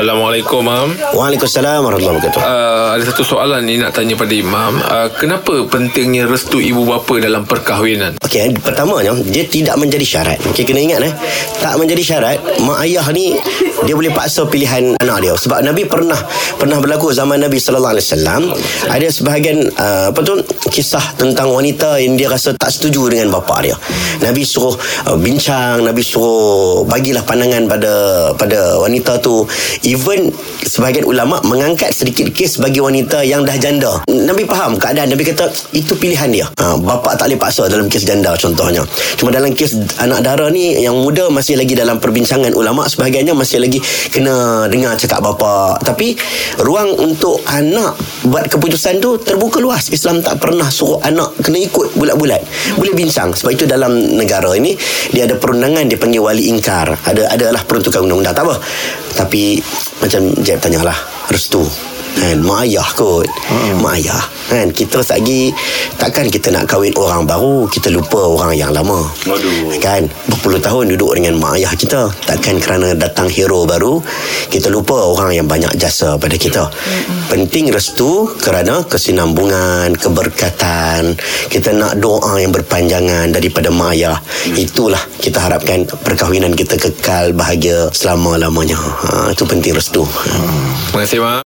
Assalamualaikum, Mam. Waalaikumsalam warahmatullahi wabarakatuh. Uh, ada satu soalan ni nak tanya pada Imam. Uh, kenapa pentingnya restu ibu bapa dalam perkahwinan? Okey, pertamanya dia tidak menjadi syarat. Okey, kena ingat eh. Tak menjadi syarat, mak ayah ni dia boleh paksa pilihan anak dia. Sebab Nabi pernah pernah berlaku zaman Nabi sallallahu alaihi wasallam ada sebahagian uh, apa tu kisah tentang wanita yang dia rasa tak setuju dengan bapa dia. Nabi suruh uh, bincang, Nabi suruh bagilah pandangan pada pada wanita tu. Even sebahagian ulama mengangkat sedikit kes bagi wanita yang dah janda. Nabi faham keadaan. Nabi kata itu pilihan dia. Ha, bapa tak boleh paksa dalam kes janda contohnya. Cuma dalam kes anak dara ni yang muda masih lagi dalam perbincangan ulama sebahagiannya masih lagi kena dengar cakap bapa. Tapi ruang untuk anak buat keputusan tu terbuka luas. Islam tak pernah suruh anak kena ikut bulat-bulat. Boleh bincang. Sebab itu dalam negara ini dia ada perundangan dia panggil wali ingkar. Ada adalah peruntukan undang-undang tak apa. Tapi macam Jeb tanyalah restu kan? Mak ayah kot. Hmm. mak ayah. Kan? Kita lagi takkan kita nak kahwin orang baru kita lupa orang yang lama. Aduh. kan? Berpuluh tahun duduk dengan mak ayah kita. Takkan kerana datang hero baru kita lupa orang yang banyak jasa pada kita. Hmm. penting restu kerana kesinambungan keberkatan. Kita nak doa yang berpanjangan daripada mak ayah. Hmm. itulah kita harapkan perkahwinan kita kekal bahagia selama-lamanya. Ha, itu penting restu. Terima kasih, Mam.